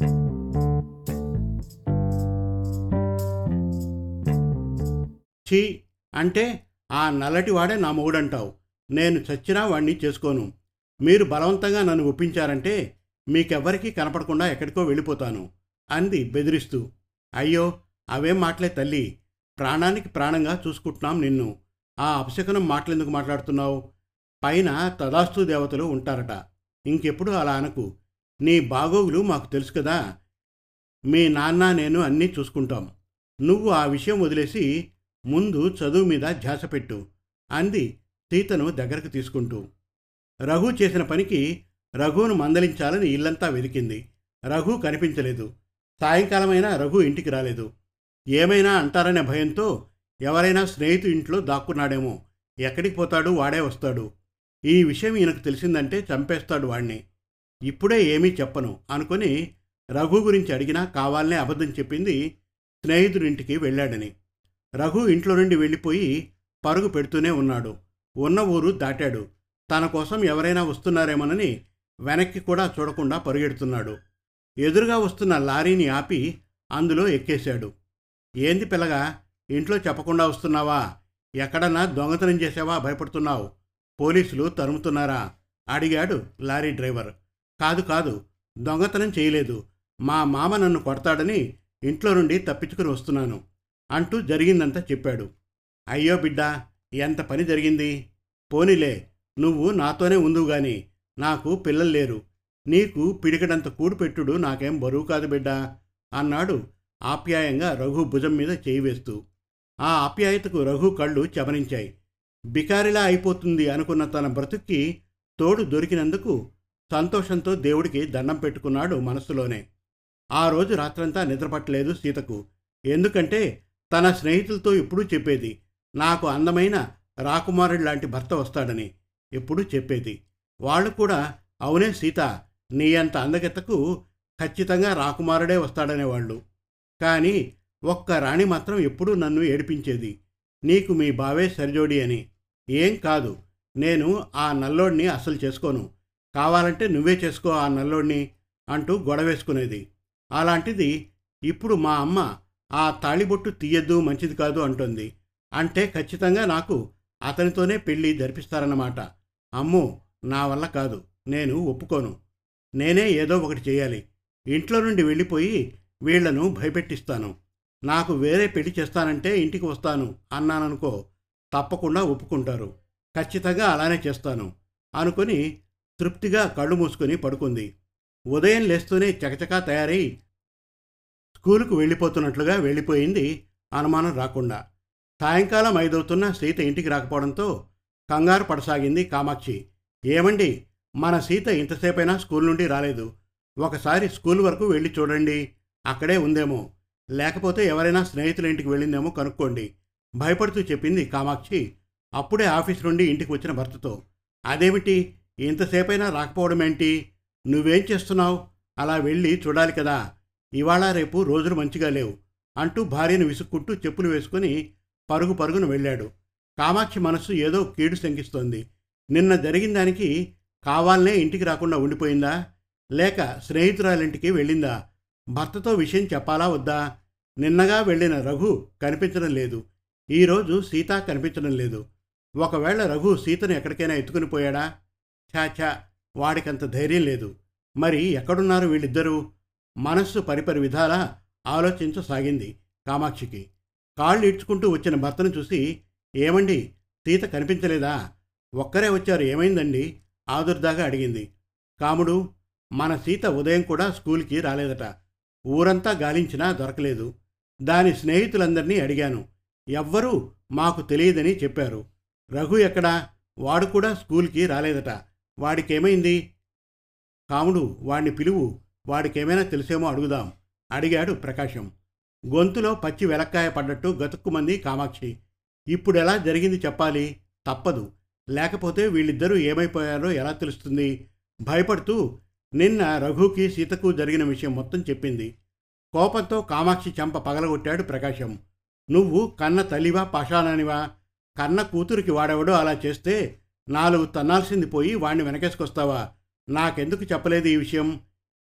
ఛీ అంటే ఆ నల్లటివాడే నా మొగుడంటావు. నేను చచ్చినా వాణ్ణి చేసుకోను. మీరు బలవంతంగా నన్ను ఒప్పించారంటే మీకెవ్వరికీ కనపడకుండా ఎక్కడికో వెళ్ళిపోతాను అంది బెదిరిస్తూ. అయ్యో అవేం మాటలే తల్లి. ప్రాణానికి ప్రాణంగా చూసుకుంటున్నాం నిన్ను. ఆ అపశకునం మాటలెందుకు మాట్లాడుతున్నావు? పైన తదాస్తు దేవతలు ఉంటారట. ఇంకెప్పుడు అలా అనకు. నీ బాగోగులు మాకు తెలుసు కదా. మీ నాన్న నేను అన్నీ చూసుకుంటాం. నువ్వు ఆ విషయం వదిలేసి ముందు చదువు మీద ధ్యాస పెట్టు అంది సీతను దగ్గరకు తీసుకుంటూ. రఘు చేసిన పనికి రఘును మందలించాలని ఇల్లంతా వెతికింది రఘు కనిపించలేదు. సాయంకాలమైనా రఘు ఇంటికి రాలేదు. ఏమైనా అంటారనే భయంతో ఎవరైనా స్నేహితు ఇంట్లో దాక్కున్నాడేమో. ఎక్కడికి పోతాడు? వాడే వస్తాడు. ఈ విషయం ఈయనకు తెలిసిందంటే చంపేస్తాడు వాణ్ణి. ఇప్పుడే ఏమీ చెప్పను అనుకొని రఘు గురించి అడిగినా కావాలనే అబద్ధం చెప్పింది స్నేహితుడింటికి వెళ్ళాడని. రఘు ఇంట్లో నుండి వెళ్ళిపోయి పరుగు పెడుతూనే ఉన్నాడు. ఉన్న ఊరు దాటాడు. తన కోసం ఎవరైనా వస్తున్నారేమోనని వెనక్కి కూడా చూడకుండా పరుగెడుతున్నాడు. ఎదురుగా వస్తున్న లారీని ఆపి అందులో ఎక్కేశాడు. ఏంది పిల్లగా ఇంట్లో చెప్పకుండా వస్తున్నావా? ఎక్కడన్నా దొంగతనం చేసావా? భయపడుతున్నావు? పోలీసులు తరుముతున్నారా? అడిగాడు లారీ డ్రైవర్. కాదు కాదు. దొంగతనం చేయలేదు. మా మామ నన్ను కొడతాడని ఇంట్లో నుండి తప్పించుకుని వస్తున్నాను అంటూ జరిగిందంతా చెప్పాడు. అయ్యో బిడ్డ ఎంత పని జరిగింది? పోనీలే నువ్వు నాతోనే ఉందువు గాని నాకు పిల్లలు లేరు. నీకు పిడికడంత కూడుపెట్టుడు నాకేం బరువు కాదు బిడ్డ అన్నాడు ఆప్యాయంగా రఘు భుజం మీద చేయి వేస్తూ. ఆ ఆప్యాయతకు రఘు కళ్ళు చెమరించాయి బికారిలా అయిపోతుంది అనుకున్న తన బ్రతుక్కి తోడు దొరికినందుకు సంతోషంతో దేవుడికి దండం పెట్టుకున్నాడు మనసులోనే. ఆ రోజు రాత్రంతా నిద్రపట్టలేదు సీతకు. ఎందుకంటే తన స్నేహితులతో ఎప్పుడూ చెప్పేది నాకు అందమైన రాకుమారుడు లాంటి భర్త వస్తాడని ఎప్పుడూ చెప్పేది. వాళ్ళు కూడా అవునే సీత నీ అంత అందగెత్తకు ఖచ్చితంగా రాకుమారుడే వస్తాడనేవాళ్ళు. కానీ ఒక్క రాణి మాత్రం ఎప్పుడూ నన్ను ఏడిపించేది. నీకు మీ బావే సరిజోడి అని. ఏం కాదు నేను ఆ నల్లోడిని అసలు చేసుకోను. కావాలంటే నువ్వే చేసుకో ఆ నల్లోడిని అంటూ గొడవేసుకునేది. అలాంటిది ఇప్పుడు మా అమ్మ ఆ తాళిబొట్టు తీయద్దు మంచిది కాదు అంటుంది. అంటే ఖచ్చితంగా నాకు అతనితోనే పెళ్ళి జరిపిస్తారన్నమాట. అమ్మో నా వల్ల కాదు. నేను ఒప్పుకోను. నేనే ఏదో ఒకటి చేయాలి. ఇంట్లో నుండి వెళ్ళిపోయి వీళ్ళను భయపెట్టిస్తాను. నాకు వేరే పెళ్ళి చేస్తానంటే ఇంటికి వస్తాను అన్నాననుకో తప్పకుండా ఒప్పుకుంటారు. ఖచ్చితంగా అలానే చేస్తాను అనుకుని తృప్తిగా కళ్ళు మూసుకొని పడుకుంది. ఉదయం లేస్తూనే చకచకా తయారై స్కూలుకు వెళ్ళిపోతున్నట్లుగా వెళ్ళిపోయింది అనుమానం రాకుండా. సాయంకాలం ఐదవుతున్న సీత ఇంటికి రాకపోవడంతో కంగారు పడసాగింది కామాక్షి. ఏమండి? మన సీత ఇంతసేపైనా స్కూల్ నుండి రాలేదు. ఒకసారి స్కూల్ వరకు వెళ్ళి చూడండి. అక్కడే ఉందేమో. లేకపోతే ఎవరైనా స్నేహితుల ఇంటికి వెళ్ళిందేమో కనుక్కోండి. భయపడుతూ చెప్పింది కామాక్షి. అప్పుడే ఆఫీస్ నుండి ఇంటికి వచ్చిన భర్తతో. అదేమిటి? ఇంతసేపైనా రాకపోవడం ఏంటి? నువ్వేం చేస్తున్నావు? అలా వెళ్ళి చూడాలి కదా. ఇవాళ రేపు రోజులు మంచిగా లేవు అంటూ భార్యను విసుక్కుంటూ చెప్పులు వేసుకుని పరుగు పరుగున వెళ్ళాడు. కామాక్షి మనస్సు ఏదో కీడు శంకిస్తోంది. నిన్న జరిగిన దానికి కావాలనే ఇంటికి రాకుండా ఉండిపోయిందా? లేక స్నేహితురాలింటికి వెళ్ళిందా? భర్తతో విషయం చెప్పాలా వద్దా? నిన్నగా వెళ్ళిన రఘు కనిపించడం లేదు. ఈరోజు సీత కనిపించడం లేదు. ఒకవేళ రఘు సీతను ఎక్కడికైనా ఎత్తుకుని పోయాడా? ఛాఛా వాడికంత ధైర్యం లేదు. మరి ఎక్కడున్నారు వీళ్ళిద్దరూ? మనస్సు పరిపరి విధాలా ఆలోచించసాగింది కామాక్షికి. కాళ్ళు ఇడ్చుకుంటూ వచ్చిన భర్తను చూసి ఏమండి సీత కనిపించలేదా? ఒక్కరే వచ్చారు ఏమైందండి? ఆదుర్దాగా అడిగింది. కాముడు మన సీత ఉదయం కూడా స్కూల్కి రాలేదట. ఊరంతా గాలించినా దొరకలేదు. దాని స్నేహితులందరినీ అడిగాను. ఎవ్వరూ మాకు తెలియదని చెప్పారు. రఘు ఎక్కడా? వాడు కూడా స్కూల్కి రాలేదట. వాడికేమైంది? కాముడు వాణ్ణి పిలువు వాడికేమైనా తెలిసేమో అడుగుదాం అడిగాడు ప్రకాశం. గొంతులో పచ్చి వెలక్కాయ పడ్డట్టు గతుక్కుమంది కామాక్షి. ఇప్పుడెలా జరిగింది చెప్పాలి? తప్పదు. లేకపోతే వీళ్ళిద్దరూ ఏమైపోయారో ఎలా తెలుస్తుంది? భయపడుతూ నిన్న రఘుకి సీతకు జరిగిన విషయం మొత్తం చెప్పింది. కోపంతో కామాక్షి చెంప పగలగొట్టాడు ప్రకాశం. నువ్వు కన్న తల్లివా పాషాణానివా? కన్న కూతురికి వాడెవడో అలా చేస్తే నాలుగు తన్నాల్సింది పోయి వాణ్ణి వెనకేసుకొస్తావా? నాకెందుకు చెప్పలేదు ఈ విషయం?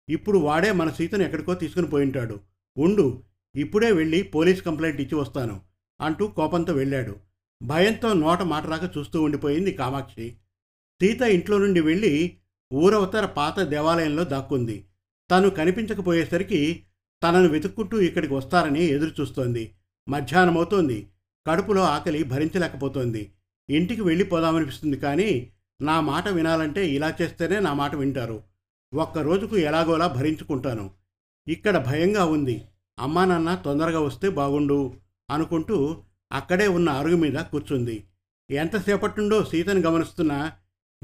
ఇప్పుడు వాడే మన సీతను ఎక్కడికో తీసుకుని పోయింటాడు. ఉండు ఇప్పుడే వెళ్ళి పోలీస్ కంప్లైంట్ ఇచ్చి వస్తాను అంటూ కోపంతో వెళ్ళాడు. భయంతో నోట మాట రాక చూస్తూ ఉండిపోయింది కామాక్షి. సీత ఇంట్లో నుండి వెళ్ళి ఊరవతర పాత దేవాలయంలో దాక్కుంది. తను కనిపించకపోయేసరికి తనను వెతుక్కుంటూ ఇక్కడికి వస్తారని ఎదురు చూస్తోంది మధ్యాహ్నమవుతోంది. కడుపులో ఆకలి భరించలేకపోతోంది. ఇంటికి వెళ్ళిపోదామనిపిస్తుంది కానీ నా మాట వినాలంటే ఇలా చేస్తేనే నా మాట వింటారు. ఒక్క రోజుకు ఎలాగోలా భరించుకుంటాను. ఇక్కడ భయంగా ఉంది. అమ్మా నాన్న తొందరగా వస్తే బాగుండు అనుకుంటూ అక్కడే ఉన్న అరుగు మీద కూర్చుంది. ఎంతసేపట్టుండో సీతను గమనిస్తున్న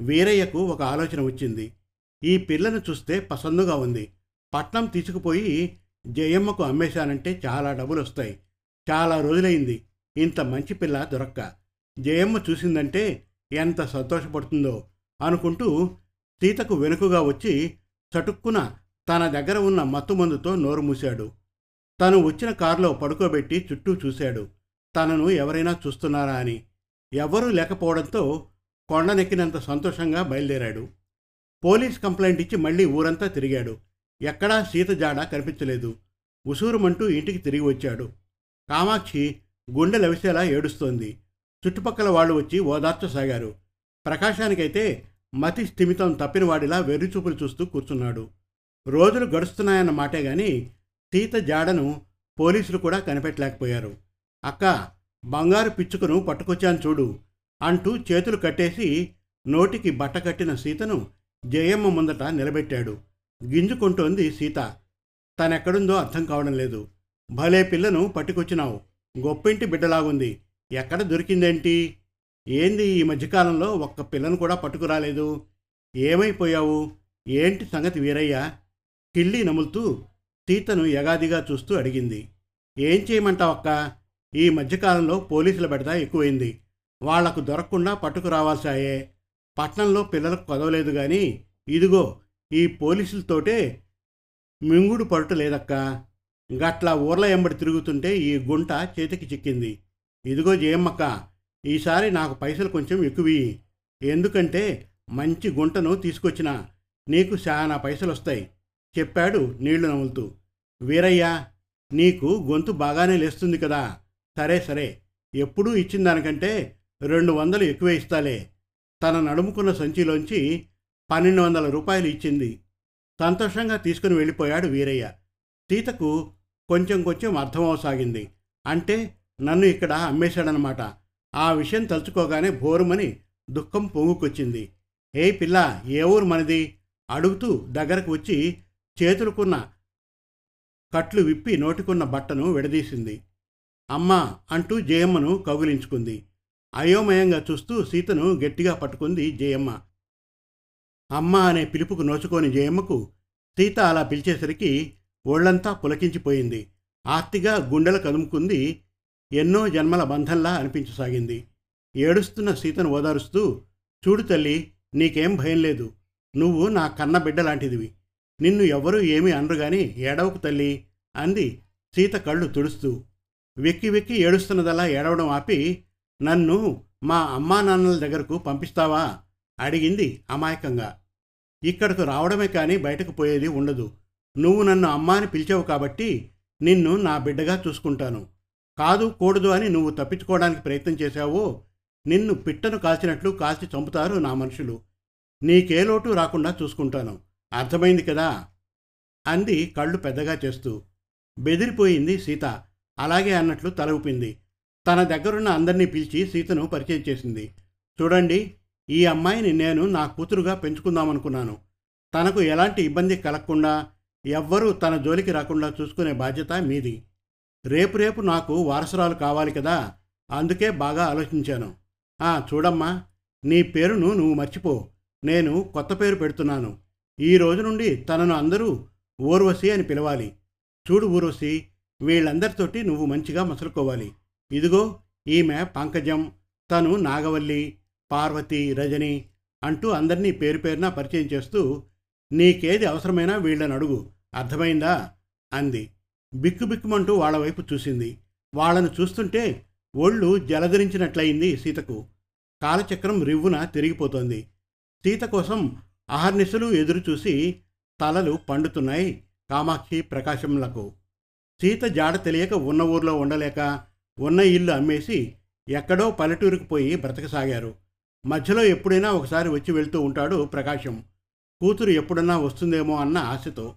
వీరయ్యకు ఒక ఆలోచన వచ్చింది. ఈ పిల్లను చూస్తే పసందుగా ఉంది. పట్నం తీసుకుపోయి జయమ్మకు అమ్మేశానంటే చాలా డబ్బులు వస్తాయి చాలా రోజులైంది. ఇంత మంచి పిల్ల దొరక్క. జయమ్మ చూసిందంటే ఎంత సంతోషపడుతుందో అనుకుంటూ సీతకు వెనుకగా వచ్చి చటుక్కున తన దగ్గర ఉన్న మత్తుమందుతో నోరు మూశాడు. తను వచ్చిన కారులో పడుకోబెట్టి చుట్టూ చూశాడు. తనను ఎవరైనా చూస్తున్నారా అని. ఎవ్వరూ లేకపోవడంతో కొండనెక్కినంత సంతోషంగా బయలుదేరాడు. పోలీస్ కంప్లైంట్ ఇచ్చి మళ్ళీ ఊరంతా తిరిగాడు. ఎక్కడా సీత జాడ కనిపించలేదు. ఉసూరుమంటూ ఇంటికి తిరిగి వచ్చాడు. కామాక్షి గుండె లవిసేలా ఏడుస్తోంది. చుట్టుపక్కల వాళ్ళు వచ్చి ఓదార్చసాగారు. ప్రకాశానికైతే మతి స్థిమితం తప్పినవాడిలా వెర్రిచూపులు చూస్తూ కూర్చున్నాడు. రోజులు గడుస్తున్నాయన్న మాటే గాని సీత జాడను పోలీసులు కూడా కనిపెట్టలేకపోయారు. అక్క బంగారు పిచ్చుకను పట్టుకొచ్చాను చూడు అంటూ చేతులు కట్టేసి నోటికి బట్ట కట్టిన సీతను జయమ్మ ముందట నిలబెట్టాడు. గింజుకుంటోంది సీత. తనెక్కడుందో అర్థం కావడం లేదు. భలే పిల్లను పట్టుకొచ్చినావు. గొప్పింటి బిడ్డలాగుంది. ఎక్కడ దొరికిందేంటి? ఏంది ఈ మధ్యకాలంలో ఒక్క పిల్లను కూడా పట్టుకురాలేదు? ఏమైపోయావు? ఏంటి సంగతి వీరయ్య? కిళ్ళి నములుతూ సీతను యగాదిగా చూస్తూ అడిగింది. ఏం చేయమంటావక్క ఈ మధ్యకాలంలో పోలీసుల బెడద ఎక్కువైంది. వాళ్ళకు దొరకకుండా పట్టుకురావాల్సాయే. పట్నంలో పిల్లలకు కొదవలేదు గాని ఇదిగో ఈ పోలీసులతోటే మింగుడు పడుట లేదక్కా. గట్లా ఊర్ల ఎంబడి తిరుగుతుంటే ఈ గుంట చేతికి చిక్కింది. ఇదిగో జయమ్మక్క ఈసారి నాకు పైసలు కొంచెం ఎక్కువి. ఎందుకంటే మంచి గుంటను తీసుకొచ్చిన. నీకు చాలా పైసలు వస్తాయి చెప్పాడు నీళ్ళు నములుతూ. వీరయ్య నీకు గొంతు బాగానే లేస్తుంది కదా. సరే సరే. ఎప్పుడూ ఇచ్చిన దానికంటే రెండు వందలు ఎక్కువే ఇస్తాలే. తన నడుముకున్న సంచిలోంచి పన్నెండు వందల రూపాయలు ఇచ్చింది. సంతోషంగా తీసుకుని వెళ్ళిపోయాడు వీరయ్య. సీతకు కొంచెం కొంచెం అర్థమవసాగింది. అంటే నన్ను ఇక్కడ అమ్మేశాడనమాట ఆ విషయం తలుచుకోగానే బోరుమని దుఃఖం పొంగుకొచ్చింది. ఏ పిల్ల ఏ ఊరు మనది? అడుగుతూ దగ్గరకు వచ్చి చేతులుకున్న కట్లు విప్పి నోటికున్న బట్టను విడదీసింది. అమ్మా అంటూ జయమ్మను కౌగిలించుకుంది. అయోమయంగా చూస్తూ సీతను గట్టిగా పట్టుకుంది జయమ్మ. అమ్మ అనే పిలుపుకు నోచుకోని జయమ్మకు సీత అలా పిలిచేసరికి ఒళ్ళంతా పులకించిపోయింది. ఆత్తిగా గుండెలు కదుముకుంది ఎన్నో జన్మల బంధంలా అనిపించసాగింది. ఏడుస్తున్న సీతను ఓదారుస్తూ చూడు తల్లి నీకేం భయం లేదు. నువ్వు నా కన్న బిడ్డ లాంటిదివి నిన్ను ఎవరూ ఏమీ అనరు గాని ఏడవకు తల్లి అంది సీత కళ్ళు తుడుస్తూ. వెక్కి వెక్కి ఏడుస్తున్నదలా ఏడవడం ఆపి నన్ను మా అమ్మా నాన్నల దగ్గరకు పంపిస్తావా? అడిగింది అమాయకంగా. ఇక్కడకు రావడమే కానీ బయటకు పోయేది ఉండదు. నువ్వు నన్ను అమ్మ అని పిలిచావు కాబట్టి నిన్ను నా బిడ్డగా చూసుకుంటాను. కాదు కూడదు అని నువ్వు తప్పించుకోవడానికి ప్రయత్నం చేశావో నిన్ను పిట్టను కాల్చినట్లు కాల్చి చంపుతారు నా మనుషులు. నీకే లోటు రాకుండా చూసుకుంటాను. అర్థమైంది కదా? అంది కళ్ళు పెద్దగా చేస్తూ. బెదిరిపోయింది సీత. అలాగే అన్నట్లు తల ఊపింది. తన దగ్గరున్న అందరినీ పిలిచి సీతను పరిచయం చేసింది. చూడండి ఈ అమ్మాయిని నేను నా కూతురుగా పెంచుకుందామనుకున్నాను. తనకు ఎలాంటి ఇబ్బంది కలగకుండా ఎవ్వరూ తన జోలికి రాకుండా చూసుకునే బాధ్యత మీది. రేపు రేపు నాకు వారసురాలు కావాలి కదా. అందుకే బాగా ఆలోచించాను. ఆ చూడమ్మా నీ పేరును నువ్వు మర్చిపో. నేను కొత్త పేరు పెడుతున్నాను. ఈ రోజు నుండి తనను అందరూ ఊర్వశి అని పిలవాలి. చూడు ఊర్వశి వీళ్ళందరితోటి నువ్వు మంచిగా మసులుకోవాలి. ఇదిగో ఈమె పంకజం తను నాగవల్లి పార్వతి రజని అంటూ అందరినీ పేరు పేరున పరిచయం చేస్తూ నీకేది అవసరమైనా వీళ్ళని అడుగు. అర్థమైందా? అంది. బిక్కుబిక్కుమంటూ వాళ్ళ వైపు చూసింది. వాళ్ళను చూస్తుంటే ఒళ్ళు జలధరించినట్లయింది సీతకు. కాలచక్రం రివ్వున తిరిగిపోతోంది. సీత కోసం అహర్నిశలు ఎదురుచూసి తలలు పండుతున్నాయి కామాక్షి ప్రకాశంలకు సీత జాడ తెలియక ఉన్న ఊర్లో ఉండలేక ఉన్న ఇల్లు అమ్మేసి ఎక్కడో పల్లెటూరుకు పోయి బ్రతకసాగారు. మధ్యలో ఎప్పుడైనా ఒకసారి వచ్చి వెళ్తూ ఉంటాడు ప్రకాశం. కూతురు ఎప్పుడన్నా వస్తుందేమో అన్న ఆశతో.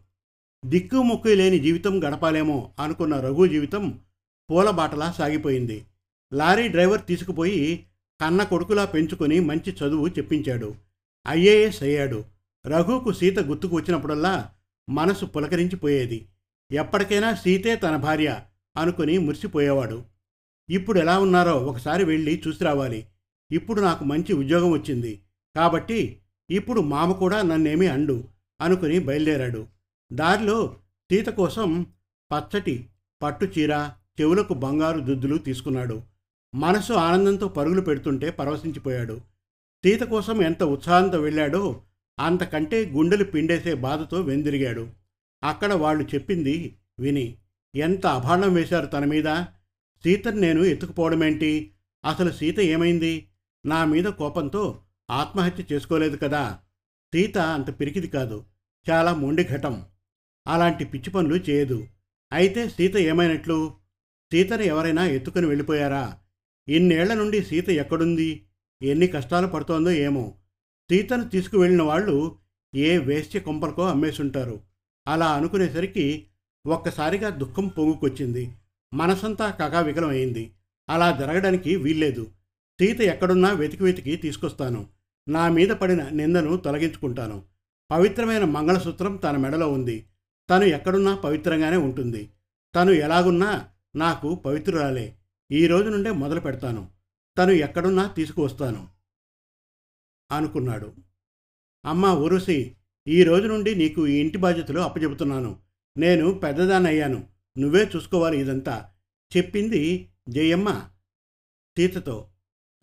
దిక్కుముక్కు లేని జీవితం గడపాలేమో అనుకున్న రఘు జీవితం పూలబాటలా సాగిపోయింది. లారీ డ్రైవర్ తీసుకుపోయి కన్న కొడుకులా పెంచుకొని మంచి చదువు చెప్పించాడు. ఐఏఎస్ అయ్యాడు. రఘుకు సీత గుర్తుకు వచ్చినప్పుడల్లా మనసు పులకరించిపోయేది. ఎప్పటికైనా సీతే తన భార్య అనుకుని మురిసిపోయేవాడు. ఇప్పుడు ఎలా ఉన్నారో ఒకసారి వెళ్ళి చూసి రావాలి. ఇప్పుడు నాకు మంచి ఉద్యోగం వచ్చింది. కాబట్టి ఇప్పుడు మామ కూడా నన్నేమీ అండు అనుకుని బయలుదేరాడు. దారిలో తీత కోసం పచ్చటి పట్టు చీర చెవులకు బంగారు దుద్దులు తీసుకున్నాడు. మనసు ఆనందంతో పరుగులు పెడుతుంటే పరవశించిపోయాడు. తీత కోసం ఎంత ఉత్సాహంతో వెళ్ళాడో అంతకంటే గుండెలు పిండేసే బాధతో వెందిరిగాడు. అక్కడ వాళ్ళు చెప్పింది విని ఎంత అభాండం వేశారు తన మీద? సీతను నేను ఎత్తుకుపోవడమేంటి? అసలు సీత ఏమైంది? నా మీద కోపంతో ఆత్మహత్య చేసుకోలేదు కదా? సీత అంత పిరికిది కాదు. చాలా మొండి ఘటం. అలాంటి పిచ్చి పనులు చేయదు. అయితే సీత ఏమైనట్లు? సీతను ఎవరైనా ఎత్తుకుని వెళ్ళిపోయారా? ఇన్నేళ్ళ నుండి సీత ఎక్కడుంది? ఎన్ని కష్టాలు పడుతోందో ఏమో? సీతను తీసుకువెళ్ళిన వాళ్ళు ఏ వేస్య కొంపలకో అమ్మేసుంటారు. అలా అనుకునేసరికి ఒక్కసారిగా దుఃఖం పొంగుకొచ్చింది. మనసంతా కకావికలం అయింది అలా జరగడానికి వీల్లేదు. సీత ఎక్కడున్నా వెతికి వెతికి తీసుకొస్తాను. నా మీద పడిన నిందను తొలగించుకుంటాను. పవిత్రమైన మంగళసూత్రం తన మెడలో ఉంది. తను ఎక్కడున్నా పవిత్రంగానే ఉంటుంది. తను ఎలాగున్నా నాకు పవిత్రురాలే. ఈ రోజు నుండే మొదలు పెడతాను. తను ఎక్కడున్నా తీసుకువస్తాను. అనుకున్నాడు. అమ్మ ఊరుసి ఈ రోజు నుండి నీకు ఈ ఇంటి బాధ్యతలు అప్పచెబుతున్నాను. నేను పెద్దదానయ్యాను నువ్వే చూసుకోవాలి ఇదంతా. చెప్పింది జయమ్మ సీతతో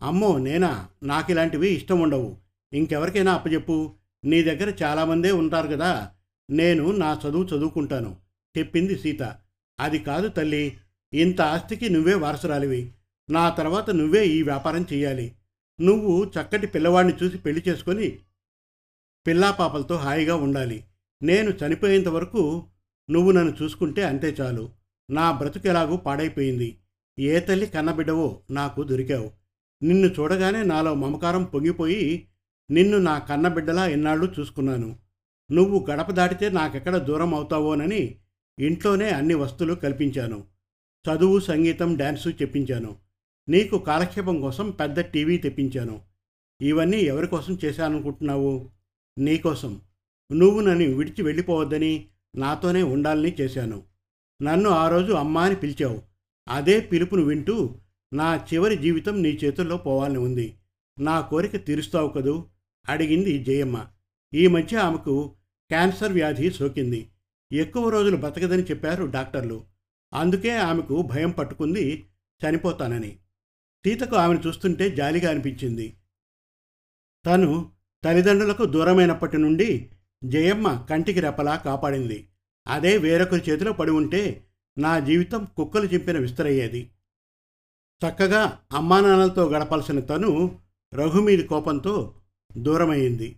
అమ్మో నేనా? నాకు ఇలాంటివి ఇష్టం ఉండవు ఇంకెవరికైనా అప్పచెప్పు. నీ దగ్గర చాలామందే ఉంటారు కదా. నేను నా చదువు చదువుకుంటాను చెప్పింది సీత. అది కాదు తల్లి ఇంత ఆస్తికి నువ్వే వారసురాలివి. నా తర్వాత నువ్వే ఈ వ్యాపారం చెయ్యాలి. నువ్వు చక్కటి పిల్లవాడిని చూసి పెళ్ళి చేసుకొని పిల్లాపాపలతో హాయిగా ఉండాలి. నేను చనిపోయేంత వరకు నువ్వు నన్ను చూసుకుంటే అంతే చాలు. నా బ్రతుకెలాగూ పాడైపోయింది. ఏ తల్లి కన్నబిడ్డవో నాకు దొరికావు. నిన్ను చూడగానే నాలో మమకారం పొంగిపోయి నిన్ను నా కన్నబిడ్డలా ఎన్నాళ్ళు చూసుకున్నాను. నువ్వు గడప దాటితే నాకెక్కడ దూరం అవుతావోనని ఇంట్లోనే అన్ని వస్తువులు కల్పించాను. చదువు సంగీతం డ్యాన్సు చెప్పించాను. నీకు కాలక్షేపం కోసం పెద్ద టీవీ తెప్పించాను. ఇవన్నీ ఎవరి కోసం చేశాననుకుంటున్నావు? నీకోసం నువ్వు నన్ను విడిచి వెళ్ళిపోవద్దని నాతోనే ఉండాలని చేశాను. నన్ను ఆ రోజు అమ్మ అని పిలిచావు. అదే పిలుపును వింటూ నా చివరి జీవితం నీ చేతుల్లో పోవాలని ఉంది. నా కోరిక తీరుస్తావు కదూ? అడిగింది జయమ్మ. ఈ మధ్య ఆమెకు క్యాన్సర్ వ్యాధి సోకింది. ఎక్కువ రోజులు బతకదని చెప్పారు డాక్టర్లు. అందుకే ఆమెకు భయం పట్టుకుంది చనిపోతానని. సీతకు ఆమెను చూస్తుంటే జాలిగా అనిపించింది. తను తల్లిదండ్రులకు దూరమైనప్పటి నుండి జయమ్మ కంటికి రెపలా కాపాడింది. అదే వేరొకరి చేతిలో పడి ఉంటే నా జీవితం కుక్కలు చింపిన విస్తరయ్యేది. చక్కగా అమ్మానాన్నలతో గడపాల్సిన తను రఘు మీది కోపంతో దూరమయ్యింది.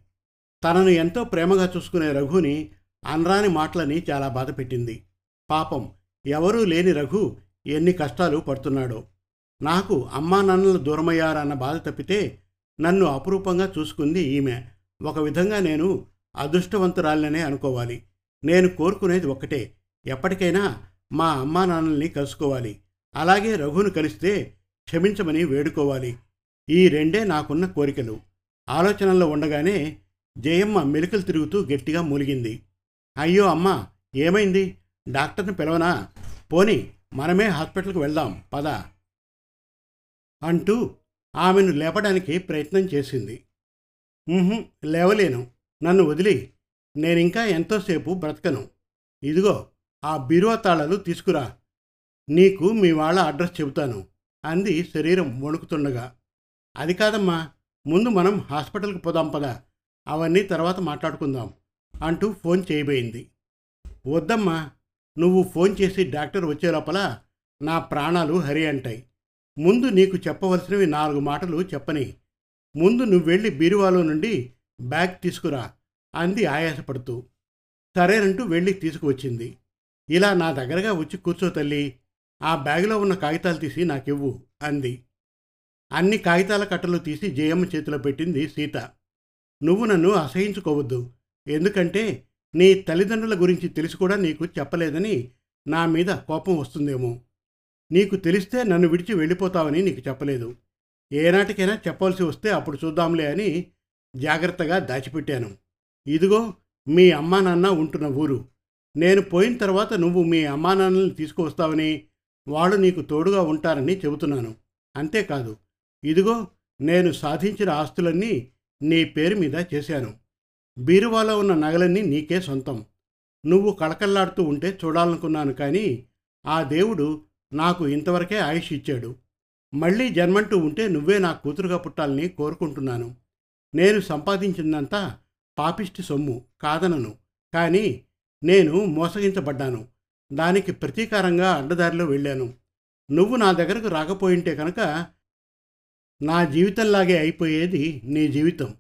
తనను ఎంతో ప్రేమగా చూసుకునే రఘుని అనరాని మాటలని చాలా బాధపెట్టింది పాపం ఎవరూ లేని రఘు ఎన్ని కష్టాలు పడుతున్నాడో. నాకు అమ్మా నాన్నలు దూరమయ్యారన్న బాధ తప్పితే నన్ను అపురూపంగా చూసుకుంది ఈమె. ఒక విధంగా నేను అదృష్టవంతురాలనే అనుకోవాలి. నేను కోరుకునేది ఒక్కటే. ఎప్పటికైనా మా అమ్మా నాన్నల్ని కలుసుకోవాలి. అలాగే రఘును కలిస్తే క్షమించమని వేడుకోవాలి. ఈ రెండే నాకున్న కోరికలు. ఆలోచనల్లో ఉండగానే జయమ్మ మెలికలు తిరుగుతూ గట్టిగా మూలిగింది. అయ్యో అమ్మా ఏమైంది? డాక్టర్ని పిలవనా? పోని మనమే హాస్పిటల్కి వెళ్దాం పద. అంటూ ఆమెను లేపడానికి ప్రయత్నం చేసింది. లేవలేను. నన్ను వదిలి. నేనింకా ఎంతోసేపు బ్రతకను. ఇదిగో ఆ బీరువా తాళాలు తీసుకురా. నీకు మీ వాళ్ళ అడ్రస్ చెబుతాను అంది శరీరం వణుకుతుండగా. అది కాదమ్మా ముందు మనం హాస్పిటల్కి పోదాం పదా. అవన్నీ తర్వాత మాట్లాడుకుందాం అంటూ ఫోన్ చేయబోయింది. వద్దమ్మా నువ్వు ఫోన్ చేసి డాక్టర్ వచ్చే లోపల నా ప్రాణాలు హరి అంటాయి. ముందు నీకు చెప్పవలసినవి నాలుగు మాటలు చెప్పని. ముందు నువ్వు వెళ్ళి బీరువాలో నుండి బ్యాగ్ తీసుకురా అంది ఆయాసపడుతూ. సరేనంటూ వెళ్ళి తీసుకువచ్చింది. ఇలా నా దగ్గరగా వచ్చి కూర్చో తల్లి. ఆ బ్యాగులో ఉన్న కాగితాలు తీసి నాకివ్వు అంది. అన్ని కాగితాల కట్టలు తీసి జయమ్మ చేతిలో పెట్టింది సీత. నువ్వు నన్ను అసహించుకోవద్దు. ఎందుకంటే నీ తల్లిదండ్రుల గురించి తెలిసి కూడా నీకు చెప్పలేదని నా మీద కోపం వస్తుందేమో. నీకు తెలిస్తే నన్ను విడిచి వెళ్ళిపోతావని నీకు చెప్పలేదు. ఏనాటికైనా చెప్పాల్సి వస్తే అప్పుడు చూద్దాంలే అని జాగ్రత్తగా దాచిపెట్టాను. ఇదిగో మీ అమ్మా నాన్న ఉంటున్న ఊరు. నేను పోయిన తర్వాత నువ్వు మీ అమ్మా నాన్నల్ని తీసుకువస్తావని వాళ్ళు నీకు తోడుగా ఉంటారని చెబుతున్నాను. అంతేకాదు ఇదిగో నేను సాధించిన ఆస్తులన్నీ నీ పేరు మీద చేశాను. బీరువాలో ఉన్న నగలన్నీ నీకే సొంతం. నువ్వు కళకళ్ళాడుతూ ఉంటే చూడాలనుకున్నాను కానీ ఆ దేవుడు నాకు ఇంతవరకే ఆయుష్ ఇచ్చాడు. మళ్ళీ జన్మంటూ ఉంటే నువ్వే నా కూతురుగా పుట్టాలని కోరుకుంటున్నాను. నేను సంపాదించిందంతా పాపిష్టి సొమ్ము కాదనను. కానీ నేను మోసగించబడ్డాను. దానికి ప్రతీకారంగా అడ్డదారిలో వెళ్ళాను. నువ్వు నా దగ్గరకు రాకపోయింటే కనుక నా జీవితంలాగే అయిపోయేది నీ జీవితం.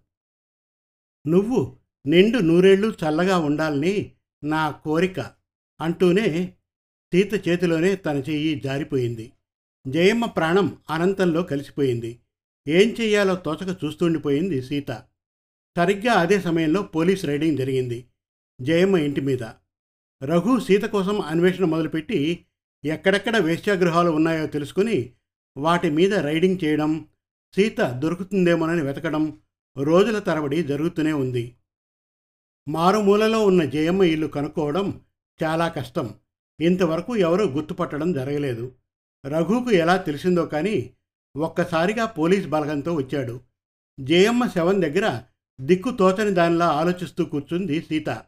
నువ్వు నిండు నూరేళ్ళు చల్లగా ఉండాలని నా కోరిక అంటూనే సీత చేతిలోనే తన చెయ్యి జారిపోయింది. జయమ్మ ప్రాణం అనంతంలో కలిసిపోయింది. ఏం చెయ్యాలో తోచక చూస్తుండిపోయింది సీత. సరిగ్గా అదే సమయంలో పోలీస్ రైడింగ్ జరిగింది జయమ్మ ఇంటి మీద. రఘు సీత కోసం అన్వేషణ మొదలుపెట్టి ఎక్కడెక్కడ వేశ్యాగృహాలు ఉన్నాయో తెలుసుకుని వాటి మీద రైడింగ్ చేయడం సీత దొరుకుతుందేమోనని వెతకడం రోజుల తరబడి జరుగుతూనే ఉంది. మారుమూలలో ఉన్న జయమ్మ ఇల్లు కనుక్కోవడం చాలా కష్టం. ఇంతవరకు ఎవరూ గుర్తుపట్టడం జరగలేదు. రఘుకు ఎలా తెలిసిందో కానీ ఒక్కసారిగా పోలీస్ బలగంతో వచ్చాడు. జయమ్మ శవం దగ్గర దిక్కు తోచని దానిలా ఆలోచిస్తూ కూర్చుంది సీత.